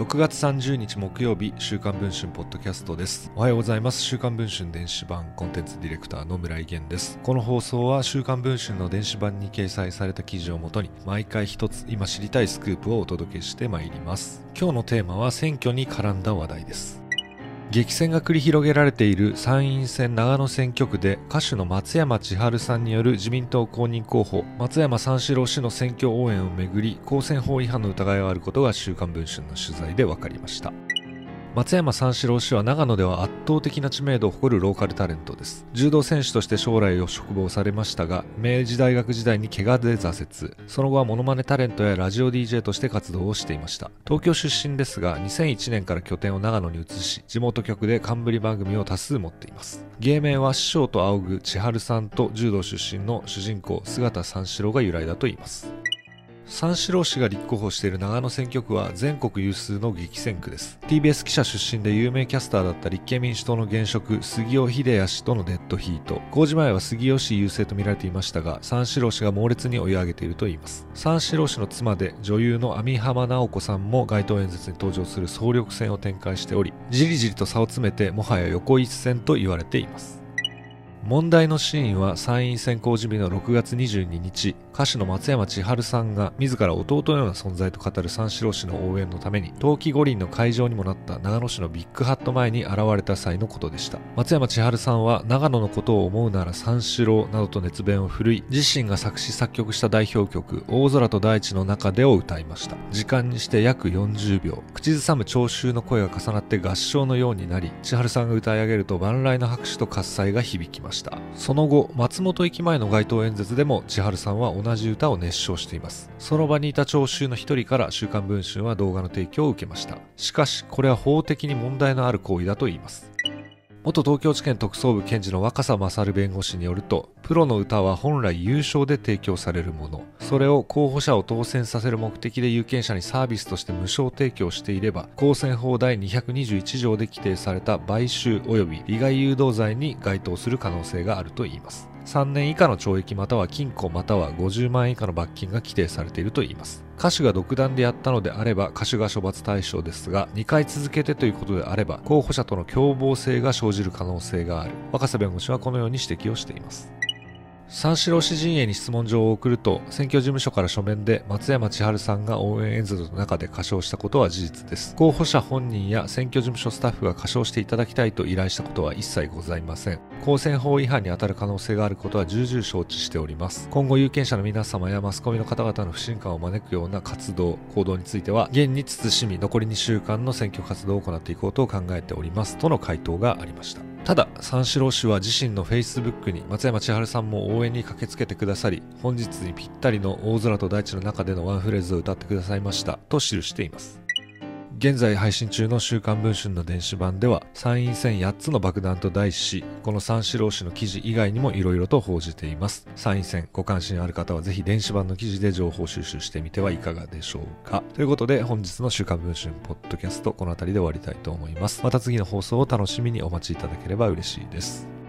6月30日木曜日週刊文春ポッドキャストです。おはようございます。週刊文春電子版コンテンツディレクターの村井源です。この放送は週刊文春の電子版に掲載された記事をもとに毎回一つ今知りたいスクープをお届けしてまいります。今日のテーマは選挙に絡んだ話題です。激戦が繰り広げられている参院選長野選挙区で歌手の松山千春さんによる自民党公認候補松山三四郎氏の選挙応援をめぐり公選法違反の疑いがあることが週刊文春の取材で分かりました。松山三四郎氏は長野では圧倒的な知名度を誇るローカルタレントです。柔道選手として将来を嘱望されましたが明治大学時代に怪我で挫折。その後はモノマネタレントやラジオ DJ として活動をしていました。東京出身ですが2001年から拠点を長野に移し地元局で冠番組を多数持っています。芸名は師匠と仰ぐ千春さんと柔道出身の主人公姿三四郎が由来だといいます。三四郎氏が立候補している長野選挙区は全国有数の激戦区です。TBS 記者出身で有名キャスターだった立憲民主党の現職杉尾秀哉氏とのデッドヒート。公示前は杉尾氏優勢と見られていましたが三四郎氏が猛烈に追い上げているといいます。三四郎氏の妻で女優の網浜直子さんも街頭演説に登場する総力戦を展開しておりじりじりと差を詰めてもはや横一線と言われています。問題のシーンは参院選公示日の6月22日歌手の松山千春さんが自ら弟のような存在と語る三四郎氏の応援のために冬季五輪の会場にもなった長野市のビッグハット前に現れた際のことでした。松山千春さんは長野のことを思うなら三四郎などと熱弁を振るい自身が作詞作曲した代表曲大空と大地の中でを歌いました。時間にして約40秒口ずさむ聴衆の声が重なって合唱のようになり千春さんが歌い上げると万来の拍手と喝采が響きます。ました。その後松本駅前の街頭演説でも千春さんは同じ歌を熱唱しています。その場にいた聴衆の一人から週刊文春は動画の提供を受けました。しかしこれは法的に問題のある行為だと言います。元東京地検特捜部検事の若狭勝弁護士によるとプロの歌は本来優勝で提供されるもの。それを候補者を当選させる目的で有権者にサービスとして無償提供していれば公選法第221条で規定された買収及び利害誘導罪に該当する可能性があるといいます。3年以下の懲役または禁錮または50万円以下の罰金が規定されているといいます。歌手が独断でやったのであれば歌手が処罰対象ですが2回続けてということであれば候補者との共謀性が生じる可能性がある。若狭弁護士はこのように指摘をしています。三四郎氏陣営に質問状を送ると選挙事務所から書面で松山千春さんが応援演説の中で歌唱したことは事実です。候補者本人や選挙事務所スタッフが歌唱していただきたいと依頼したことは一切ございません。公選法違反に当たる可能性があることは重々承知しております。今後有権者の皆様やマスコミの方々の不信感を招くような活動行動については現に慎み残り2週間の選挙活動を行っていこうと考えておりますとの回答がありました。ただ三四郎氏は自身のフェイスブックに松山千春さんも応援に駆けつけてくださり本日にぴったりの大空と大地の中でのワンフレーズを歌ってくださいましたと記しています。現在配信中の週刊文春の電子版では参院選8つの爆弾と題しこの三四郎氏の記事以外にも色々と報じています。参院選ご関心ある方はぜひ電子版の記事で情報収集してみてはいかがでしょうか。ということで本日の週刊文春ポッドキャストこの辺りで終わりたいと思います。また次の放送を楽しみにお待ちいただければ嬉しいです。